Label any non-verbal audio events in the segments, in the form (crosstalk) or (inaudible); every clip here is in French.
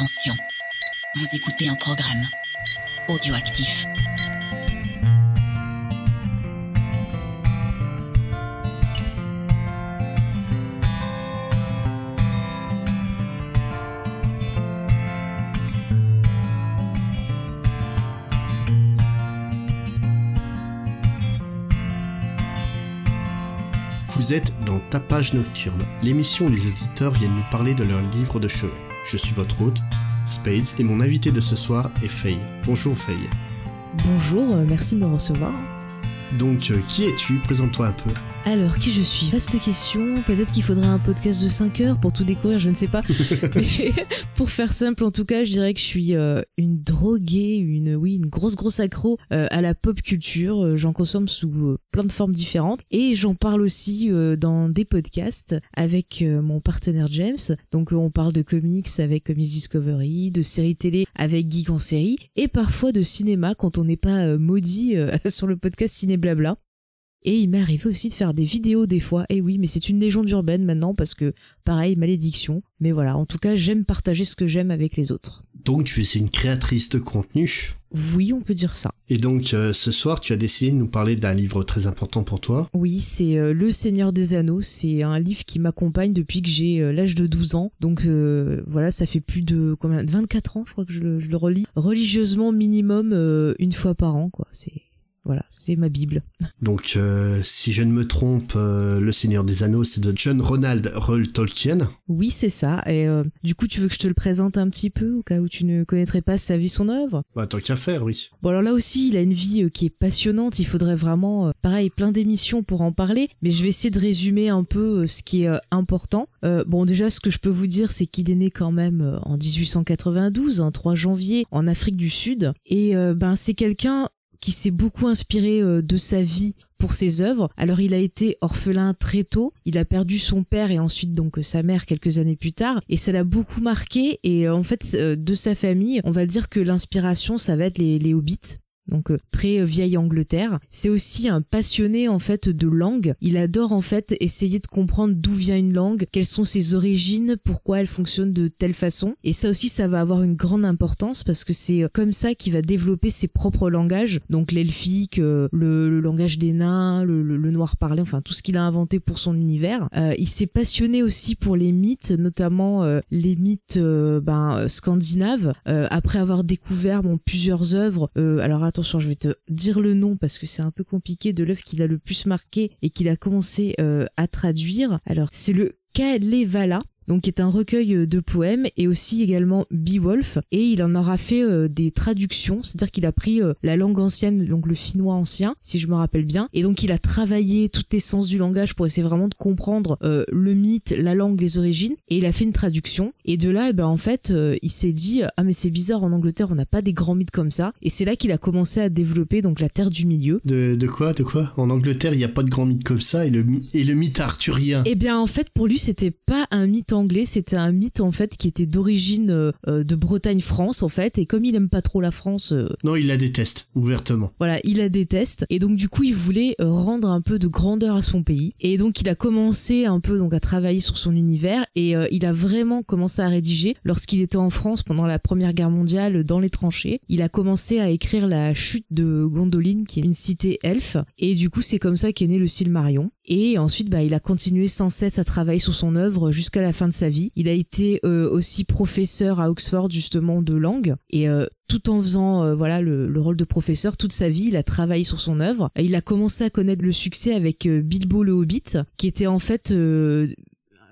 Attention, vous écoutez un programme audioactif. Vous êtes dans Tapage Nocturne, l'émission où les auditeurs viennent nous parler de leur livre de chevet. Je suis votre hôte, Spades, et mon invité de ce soir est Faye. Bonjour Faye. Bonjour, euh, merci de me recevoir. Donc, euh, qui es-tu? Présente-toi un peu. Alors, qui je suis? Vaste question. Peut-être qu'il faudrait un podcast de 5 heures pour tout découvrir, je ne sais pas. (laughs) Mais (laughs) pour faire simple, en tout cas, je dirais que je suis euh, une droguée, une oui, une grosse grosse accro euh, à la pop culture. Euh, J'en consomme sous euh, plein de formes différentes et j'en parle aussi dans des podcasts avec mon partenaire James. Donc, on parle de comics avec Comics Discovery, de séries télé avec Geek en série et parfois de cinéma quand on n'est pas maudit (laughs) sur le podcast Ciné Blabla. Et il m'est arrivé aussi de faire des vidéos des fois. Et oui, mais c'est une légende urbaine maintenant parce que, pareil, malédiction. Mais voilà, en tout cas, j'aime partager ce que j'aime avec les autres. Donc, tu es une créatrice de contenu. Oui, on peut dire ça. Et donc, euh, ce soir, tu as décidé de nous parler d'un livre très important pour toi. Oui, c'est euh, Le Seigneur des Anneaux. C'est un livre qui m'accompagne depuis que j'ai euh, l'âge de 12 ans. Donc voilà, ça fait plus de combien? de 24 ans, je crois que je le, je le relis religieusement minimum une fois par an. quoi. C'est voilà, c'est ma bible. (laughs) Donc, euh, si je ne me trompe, euh, Le Seigneur des Anneaux, c'est de John Ronald Reuel Tolkien. Oui, c'est ça. Et euh, du coup, tu veux que je te le présente un petit peu au cas où tu ne connaîtrais pas sa vie, son œuvre? Bah, tant qu'à faire, oui. Bon alors là aussi, il a une vie euh, qui est passionnante. Il faudrait vraiment, euh, pareil, plein d'émissions pour en parler. Mais je vais essayer de résumer un peu euh, ce qui est euh, important. Euh, bon déjà, ce que je peux vous dire, c'est qu'il est né quand même euh, en 1892, un 3 janvier, en Afrique du Sud. Et euh, ben c'est quelqu'un qui s'est beaucoup inspiré euh, de sa vie pour ses œuvres. Alors il a été orphelin très tôt, il a perdu son père et ensuite donc euh, sa mère quelques années plus tard et ça l'a beaucoup marqué et euh, en fait de sa famille, on va dire que l'inspiration ça va être les, les hobbits. Donc euh, très euh, vieille Angleterre. C'est aussi un passionné en fait de langue. Il adore en fait essayer de comprendre d'où vient une langue, quelles sont ses origines, pourquoi elle fonctionne de telle façon. Et ça aussi, ça va avoir une grande importance parce que c'est euh, comme ça qu'il va développer ses propres langages. Donc l'elfique, le, le langage des nains, le, le- le noir parlé, enfin tout ce qu'il a inventé pour son univers. Euh, il s'est passionné aussi pour les mythes, notamment euh, les mythes euh, ben, scandinaves. Après avoir découvert bon, plusieurs œuvres, alors attention, je vais te dire le nom parce que c'est un peu compliqué de l'œuvre qu'il a le plus marqué et qu'il a commencé euh, à traduire. Alors c'est le Kalevala donc qui est un recueil euh, de poèmes et aussi également Beowulf. Et il en aura fait euh, des traductions, c'est-à-dire qu'il a pris euh, la langue ancienne, donc le finnois ancien, si je me rappelle bien, et donc il a travaillé toute l'essence du langage pour essayer vraiment de comprendre euh, le mythe, la langue, les origines. Et il a fait une traduction. Et de là, eh ben en fait, il s'est dit ah mais c'est bizarre en Angleterre on n'a pas des grands mythes comme ça. Et c'est là qu'il a commencé à développer donc la Terre du Milieu. De, de quoi De quoi? En Angleterre, il n'y a pas de grand mythe comme ça, et le, et le mythe arthurien? Eh bien, en fait, pour lui, c'était pas un mythe anglais, c'était un mythe en fait qui était d'origine euh, euh, de Bretagne-France en fait. Et comme il aime pas trop la France, euh, Non, il la déteste, ouvertement. voilà, il la déteste. Et donc du coup, il voulait rendre un peu de grandeur à son pays. Et donc il a commencé un peu donc à travailler sur son univers et euh, il a vraiment commencé à rédiger lorsqu'il était en France pendant la Première Guerre mondiale dans les tranchées. Il a commencé à écrire la chute de Gondoline, qui est une cité elfe. Et du coup, c'est comme ça qu'est né le Silmarion. Et ensuite, bah, il a continué sans cesse à travailler sur son œuvre jusqu'à la fin de sa vie. Il a été euh, aussi professeur à Oxford justement de langue et euh, tout en faisant euh, voilà le, le rôle de professeur toute sa vie, il a travaillé sur son œuvre. Et il a commencé à connaître le succès avec euh, Bilbo le Hobbit, qui était en fait euh,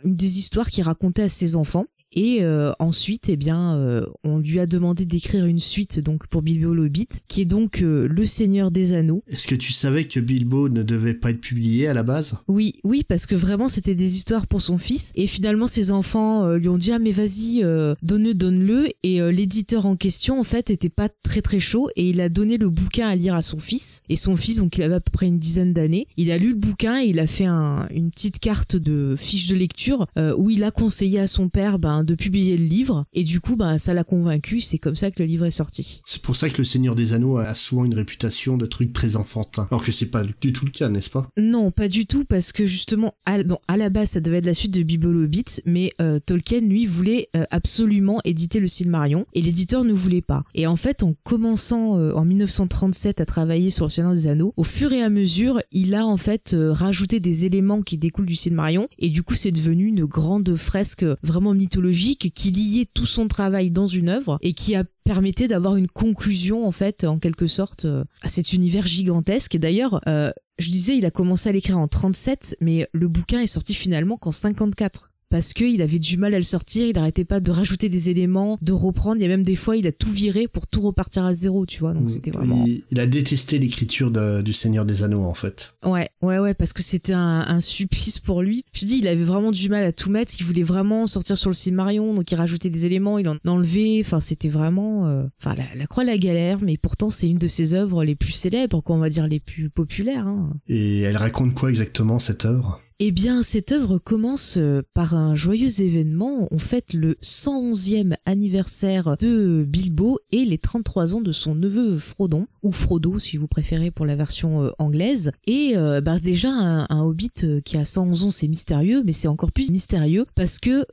une des histoires qu'il racontait à ses enfants. Et euh, ensuite, eh bien, euh, on lui a demandé d'écrire une suite donc pour Bilbo le Hobbit, qui est donc euh, Le Seigneur des Anneaux. Est-ce que tu savais que Bilbo ne devait pas être publié à la base? Oui, oui, parce que vraiment c'était des histoires pour son fils. Et finalement, ses enfants euh, lui ont dit ah mais vas-y, euh, donne-le, donne-le. Et euh, l'éditeur en question en fait était pas très très chaud et il a donné le bouquin à lire à son fils. Et son fils, donc il avait à peu près une dizaine d'années, il a lu le bouquin et il a fait un- une petite carte de fiche de lecture euh, où il a conseillé à son père ben de publier le livre. Et du coup bah ça l'a convaincu c'est comme ça que le livre est sorti. C'est pour ça que le Seigneur des Anneaux a souvent une réputation de truc très enfantin. Alors que c'est pas du tout le cas, n'est-ce pas? Non pas du tout parce que justement à, non, à la base ça devait être la suite de Bible Hobbit mais euh, Tolkien lui voulait euh, absolument éditer le Silmarion et l'éditeur ne voulait pas. Et en fait en commençant euh, en 1937 à travailler sur le Seigneur des Anneaux au fur et à mesure il a en fait rajouté des éléments qui découlent du Silmarion et du coup c'est devenu une grande fresque vraiment mythologique qui liait tout son travail dans une œuvre et qui a permettait d'avoir une conclusion en fait en quelque sorte euh, à cet univers gigantesque. Et d'ailleurs euh, je disais il a commencé à l'écrire en 37 mais le bouquin est sorti finalement qu'en 54 parce qu'il avait du mal à le sortir, il n'arrêtait pas de rajouter des éléments, de reprendre. Il y a même des fois, il a tout viré pour tout repartir à zéro, tu vois. Donc c'était vraiment. Il, il a détesté l'écriture du Seigneur des Anneaux, en fait. Ouais, ouais, ouais, parce que c'était un, un supplice pour lui. Je dis, il avait vraiment du mal à tout mettre. Il voulait vraiment sortir sur le Silmarion, donc il rajoutait des éléments, il en enlevait. Enfin, c'était vraiment, euh, enfin, la, la croix de la galère. Mais pourtant, c'est une de ses œuvres les plus célèbres, quoi, on va dire les plus populaires. Hein. Et elle raconte quoi exactement, cette œuvre? Eh bien, cette œuvre commence euh, par un joyeux événement. On fête le 111e anniversaire de Bilbo et les 33 ans de son neveu Frodon, ou Frodo si vous préférez pour la version euh, anglaise. Et euh, bah, déjà, un, hobbit euh, qui a 111 ans, c'est mystérieux, mais c'est encore plus mystérieux parce que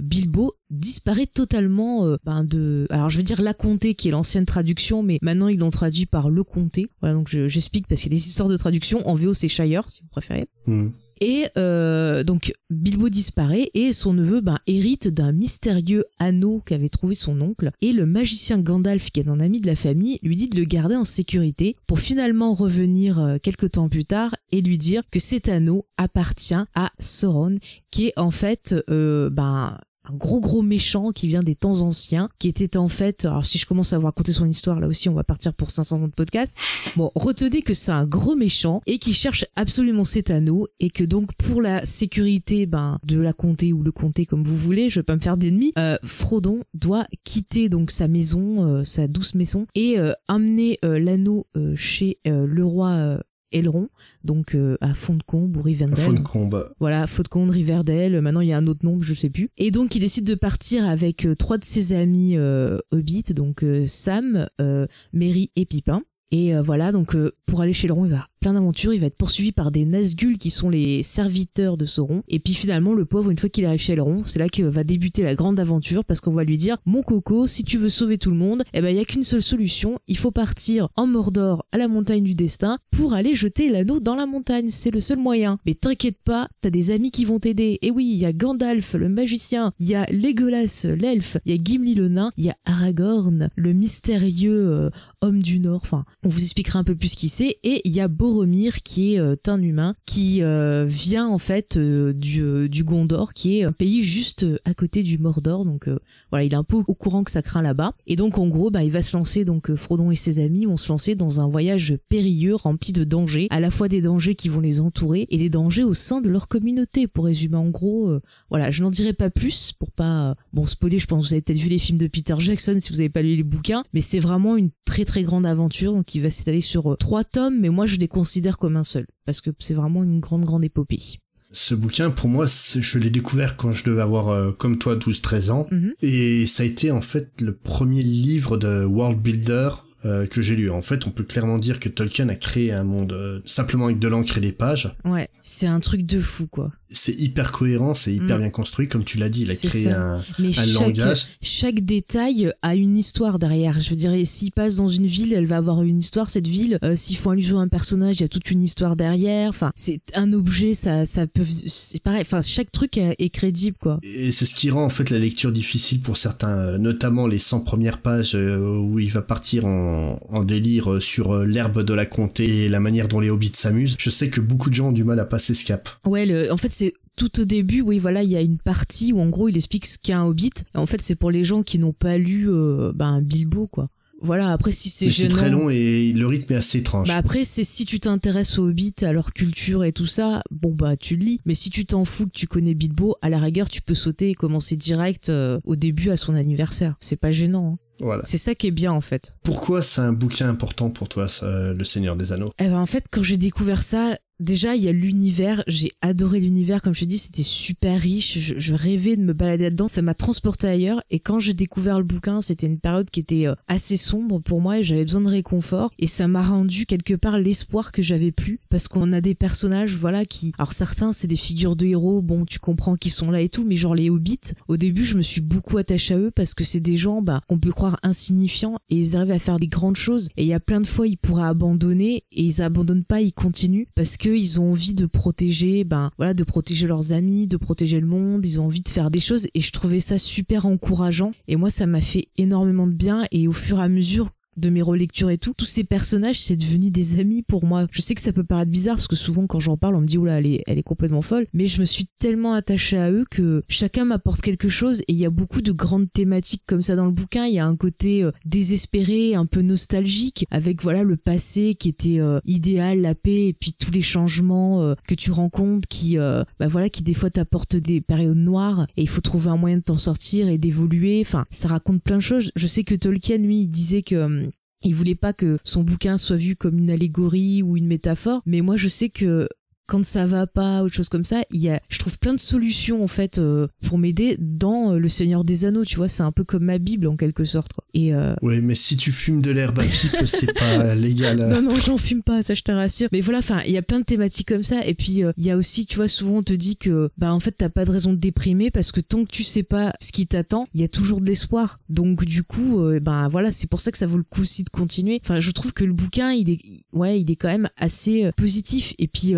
Bilbo disparaît totalement ben, de alors je vais dire la comté qui est l'ancienne traduction mais maintenant ils l'ont traduit par le comté voilà donc je- j'explique parce qu'il y a des histoires de traduction en VO c'est Shire si vous préférez Hmm. Et euh, donc Bilbo disparaît et son neveu ben, hérite d'un mystérieux anneau qu'avait trouvé son oncle. Et le magicien Gandalf, qui est un ami de la famille, lui dit de le garder en sécurité pour finalement revenir euh, quelques temps plus tard et lui dire que cet anneau appartient à Sauron, qui est en fait euh, ben un gros gros méchant qui vient des temps anciens, qui était en fait, alors si je commence à vous raconter son histoire là aussi, on va partir pour 500 ans de podcast. Bon, retenez que c'est un gros méchant et qui cherche absolument cet anneau et que donc pour la sécurité ben de la comté ou le comté comme vous voulez, je vais pas me faire d'ennemis, euh, Frodon doit quitter donc sa maison, euh, sa douce maison et euh, amener euh, l'anneau euh, chez le roi euh, Elrond, donc euh, à Fontcombe ou Rivendell. Fond de combat. Voilà, Faute-Compte, Riverdale, maintenant il y a un autre nom, je sais plus. Et donc il décide de partir avec euh, trois de ses amis euh, Hobbit, donc euh, Sam, euh, Merry et Pipin. Et euh, voilà, donc euh, pour aller chez Elrond, il va plein d'aventures, il va être poursuivi par des Nazgûl qui sont les serviteurs de Sauron. Et puis finalement, le pauvre, une fois qu'il arrive chez Elrond, c'est là que va débuter la grande aventure parce qu'on va lui dire "Mon coco, si tu veux sauver tout le monde, eh ben il y a qu'une seule solution, il faut partir en Mordor à la montagne du destin pour aller jeter l'anneau dans la montagne, c'est le seul moyen. Mais t'inquiète pas, t'as des amis qui vont t'aider. Et oui, il y a Gandalf, le magicien, il y a Legolas, l'elfe, il y a Gimli le nain, il y a Aragorn, le mystérieux euh, homme du Nord. Enfin, on vous expliquera un peu plus qui c'est. Et il y a Boromir qui est euh, un humain qui euh, vient en fait euh, du, Gondor, qui est un pays juste à côté du Mordor. Donc voilà, il est un peu au courant que ça craint là-bas. Et donc en gros, bah, il va se lancer, donc Frodon et ses amis vont se lancer dans un voyage périlleux rempli de dangers, à la fois des dangers qui vont les entourer et des dangers au sein de leur communauté. Pour résumer en gros, voilà, je n'en dirai pas plus pour pas bon spoiler. Je pense que vous avez peut-être vu les films de Peter Jackson si vous n'avez pas lu les bouquins, mais c'est vraiment une très très grande aventure donc qui va s'étaler sur trois tomes, mais moi je les considère comme un seul parce que c'est vraiment une grande grande épopée. Ce bouquin, pour moi, je l'ai découvert quand je devais avoir, euh, comme toi, 12-13 ans. Mhm. Et ça a été, en fait, le premier livre de World Builder euh, que j'ai lu. En fait, on peut clairement dire que Tolkien a créé un monde euh, simplement avec de l'encre et des pages. Ouais, c'est un truc de fou quoi. C'est hyper cohérent, c'est hyper Mm. bien construit. Comme tu l'as dit, il a créé ça. un, Mais un chaque, langage. chaque détail a une histoire derrière. Je veux dire, s'il passe dans une ville, elle va avoir une histoire. Cette ville, euh, s'il faut allusion à un personnage, il y a toute une histoire derrière. Enfin, c'est un objet, ça, ça peut, c'est pareil. Enfin, chaque truc est, est crédible, quoi. Et c'est ce qui rend en fait la lecture difficile pour certains, euh, notamment les 100 premières pages euh, où il va partir en, en délire sur l'herbe de la comté et la manière dont les hobbits s'amusent. Je sais que beaucoup de gens ont du mal à passer ce cap. Ouais, le, en fait, c'est tout au début, oui, voilà, il y a une partie où en gros il explique ce qu'est un hobbit. Et en fait, c'est pour les gens qui n'ont pas lu euh, ben, Bilbo, quoi. Voilà, après, si c'est Mais c'est gênant. très long et le rythme est assez étrange. Bah après, c'est si tu t'intéresses aux hobbits, à leur culture et tout ça, bon bah tu le lis. Mais si tu t'en fous que tu connais Bilbo, à la rigueur, tu peux sauter et commencer direct euh, au début à son anniversaire. C'est pas gênant. hein. Voilà. C'est ça qui est bien en fait. Pourquoi c'est un bouquin important pour toi, ça, Le Seigneur des Anneaux? Eh ben en fait, quand j'ai découvert ça, déjà il y a l'univers, j'ai adoré l'univers. Comme je te dis, c'était super riche, je, rêvais de me balader là-dedans, ça m'a transporté ailleurs. Et quand j'ai découvert le bouquin, c'était une période qui était euh, assez sombre pour moi et j'avais besoin de réconfort. Et ça m'a rendu quelque part l'espoir que j'avais plus. Parce qu'on a des personnages voilà qui alors certains c'est des figures de héros, bon tu comprends qu'ils sont là et tout. Mais genre les hobbits, au début je me suis beaucoup attachée à eux parce que c'est des gens bah, qu'on peut croire insignifiants et ils arrivent à faire des grandes choses. Et il y a plein de fois ils pourraient abandonner et ils abandonnent pas, ils continuent. Parce que ils ont envie de protéger, ben voilà, de protéger leurs amis, de protéger le monde. Ils ont envie de faire des choses et je trouvais ça super encourageant. Et moi, ça m'a fait énormément de bien. Et au fur et à mesure de mes relectures et tout, tous ces personnages, c'est devenu des amis pour moi. Je sais que ça peut paraître bizarre parce que souvent quand j'en parle, on me dit oula, elle est, elle est complètement folle, mais je me suis tellement attachée à eux que chacun m'apporte quelque chose et il y a beaucoup de grandes thématiques comme ça dans le bouquin. Il y a un côté euh, désespéré, un peu nostalgique, avec voilà le passé qui était euh, idéal, la paix et puis tous les changements euh, que tu rencontres qui, bah voilà, qui des fois t'apportent des périodes noires et il faut trouver un moyen de t'en sortir et d'évoluer. Enfin, ça raconte plein de choses. Je sais que Tolkien lui, il disait que il voulait pas que son bouquin soit vu comme une allégorie ou une métaphore, mais moi je sais que quand ça va pas, autre chose comme ça, il y a, je trouve plein de solutions en fait euh, pour m'aider dans euh, Le Seigneur des Anneaux. Tu vois, c'est un peu comme ma Bible en quelque sorte. Quoi. Et euh... ouais, mais si tu fumes de l'herbe à pipe, (laughs) c'est pas légal. Non, non, j'en fume pas, ça je te rassure. Mais voilà, enfin, il y a plein de thématiques comme ça. Et puis il y a aussi, tu vois, souvent on te dit que bah en fait t'as pas de raison de déprimer parce que tant que tu sais pas ce qui t'attend, il y a toujours de l'espoir. Donc du coup, bah voilà, c'est pour ça que ça vaut le coup aussi de continuer. Enfin, je trouve que le bouquin, il est, ouais, il est quand même assez positif. Et puis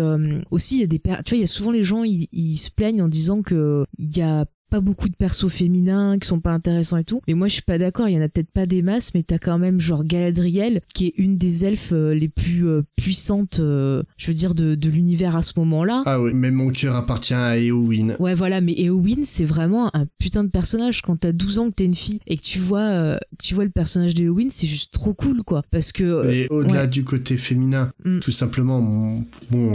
aussi il y a des tu vois il y a souvent les gens ils, ils se plaignent en disant que il y a pas beaucoup de persos féminins qui sont pas intéressants et tout. Mais moi, je suis pas d'accord. Il y en a peut-être pas des masses, mais t'as quand même genre Galadriel, qui est une des elfes euh, les plus euh, puissantes, euh, je veux dire, de, de l'univers à ce moment-là. Ah oui, mais mon cœur appartient à Eowyn. Ouais, voilà. Mais Eowyn, c'est vraiment un putain de personnage. Quand t'as 12 ans, que t'es une fille et que tu vois, tu vois le personnage d'Eowyn, c'est juste trop cool, quoi. Parce que. Et au-delà du côté féminin, mm. tout simplement, bon,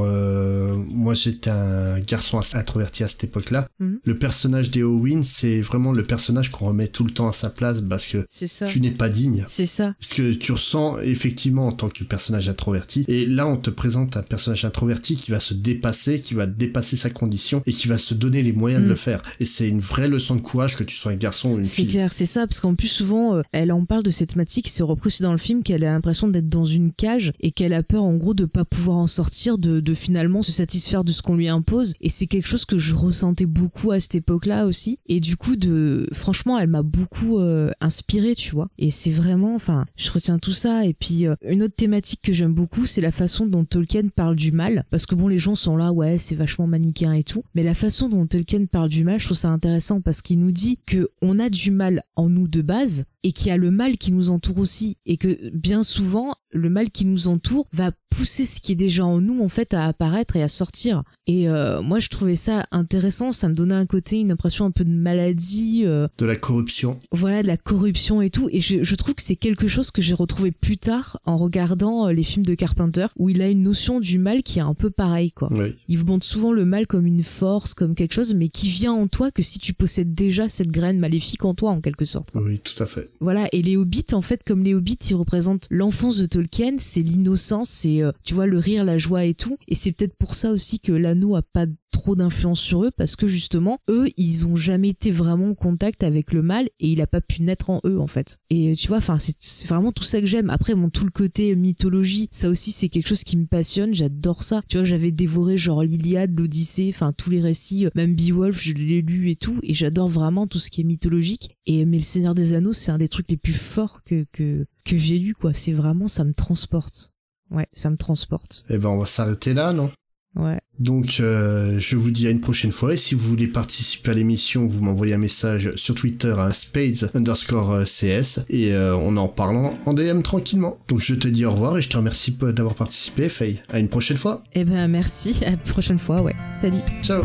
moi j'étais un garçon introverti à cette époque-là. Mm. Le personnage d'Eowyn Win, c'est vraiment le personnage qu'on remet tout le temps à sa place parce que tu n'es pas digne. C'est ça. Parce que tu ressens effectivement en tant que personnage introverti. Et là, on te présente un personnage introverti qui va se dépasser, qui va dépasser sa condition et qui va se donner les moyens de le mm. faire. Et c'est une vraie leçon de courage que tu sois un garçon ou une fille. C'est clair, c'est ça. Parce qu'en plus, souvent, euh, elle en parle de cette thématique, c'est repris aussi dans le film, qu'elle a l'impression d'être dans une cage et qu'elle a peur, en gros, de pas pouvoir en sortir, de, de finalement se satisfaire de ce qu'on lui impose. Et c'est quelque chose que je ressentais beaucoup à cette époque-là Et du coup, de, franchement, elle m'a beaucoup euh, inspirée, tu vois. Et c'est vraiment, enfin, je retiens tout ça. Et puis, euh, une autre thématique que j'aime beaucoup, c'est la façon dont Tolkien parle du mal. Parce que bon, les gens sont là, ouais, c'est vachement manichéen et tout. Mais la façon dont Tolkien parle du mal, je trouve ça intéressant parce qu'il nous dit que on a du mal en nous de base, et qu'il y a le mal qui nous entoure aussi et que bien souvent le mal qui nous entoure va pousser ce qui est déjà en nous en fait à apparaître et à sortir et euh, moi je trouvais ça intéressant ça me donnait un côté une impression un peu de maladie euh, de la corruption. voilà de la corruption et tout. Et je, je trouve que c'est quelque chose que j'ai retrouvé plus tard en regardant euh, les films de Carpenter où il a une notion du mal qui est un peu pareil quoi. Il montre souvent le mal comme une force comme quelque chose mais qui vient en toi que si tu possèdes déjà cette graine maléfique en toi en quelque sorte. Oui tout à fait. Voilà, et les hobbits, en fait, comme les hobbits, ils représentent l'enfance de Tolkien, c'est l'innocence, c'est, euh, tu vois, le rire, la joie et tout. Et c'est peut-être pour ça aussi que l'anneau a pas trop d'influence sur eux parce que justement eux ils ont jamais été vraiment en contact avec le mal et il a pas pu naître en eux en fait. Et tu vois enfin c'est vraiment tout ça que j'aime. Après bon tout le côté mythologie ça aussi c'est quelque chose qui me passionne. J'adore ça. Tu vois j'avais dévoré genre l'Iliade l'Odyssée enfin tous les récits même Beowulf je l'ai lu et tout. Et j'adore vraiment tout ce qui est mythologique. Et mais le Seigneur des Anneaux c'est un des trucs les plus forts que que que j'ai lu quoi. C'est vraiment ça me transporte. Ouais ça me transporte. Et eh ben on va s'arrêter là non? Ouais. Donc euh, je vous dis à une prochaine fois et si vous voulez participer à l'émission, vous m'envoyez un message sur Twitter à spades underscore euh, cs et euh, on en parlant en DM tranquillement. Donc je te dis au revoir et je te remercie d'avoir participé Faye. À une prochaine fois. Eh ben merci, à la prochaine fois, ouais. Salut. Ciao.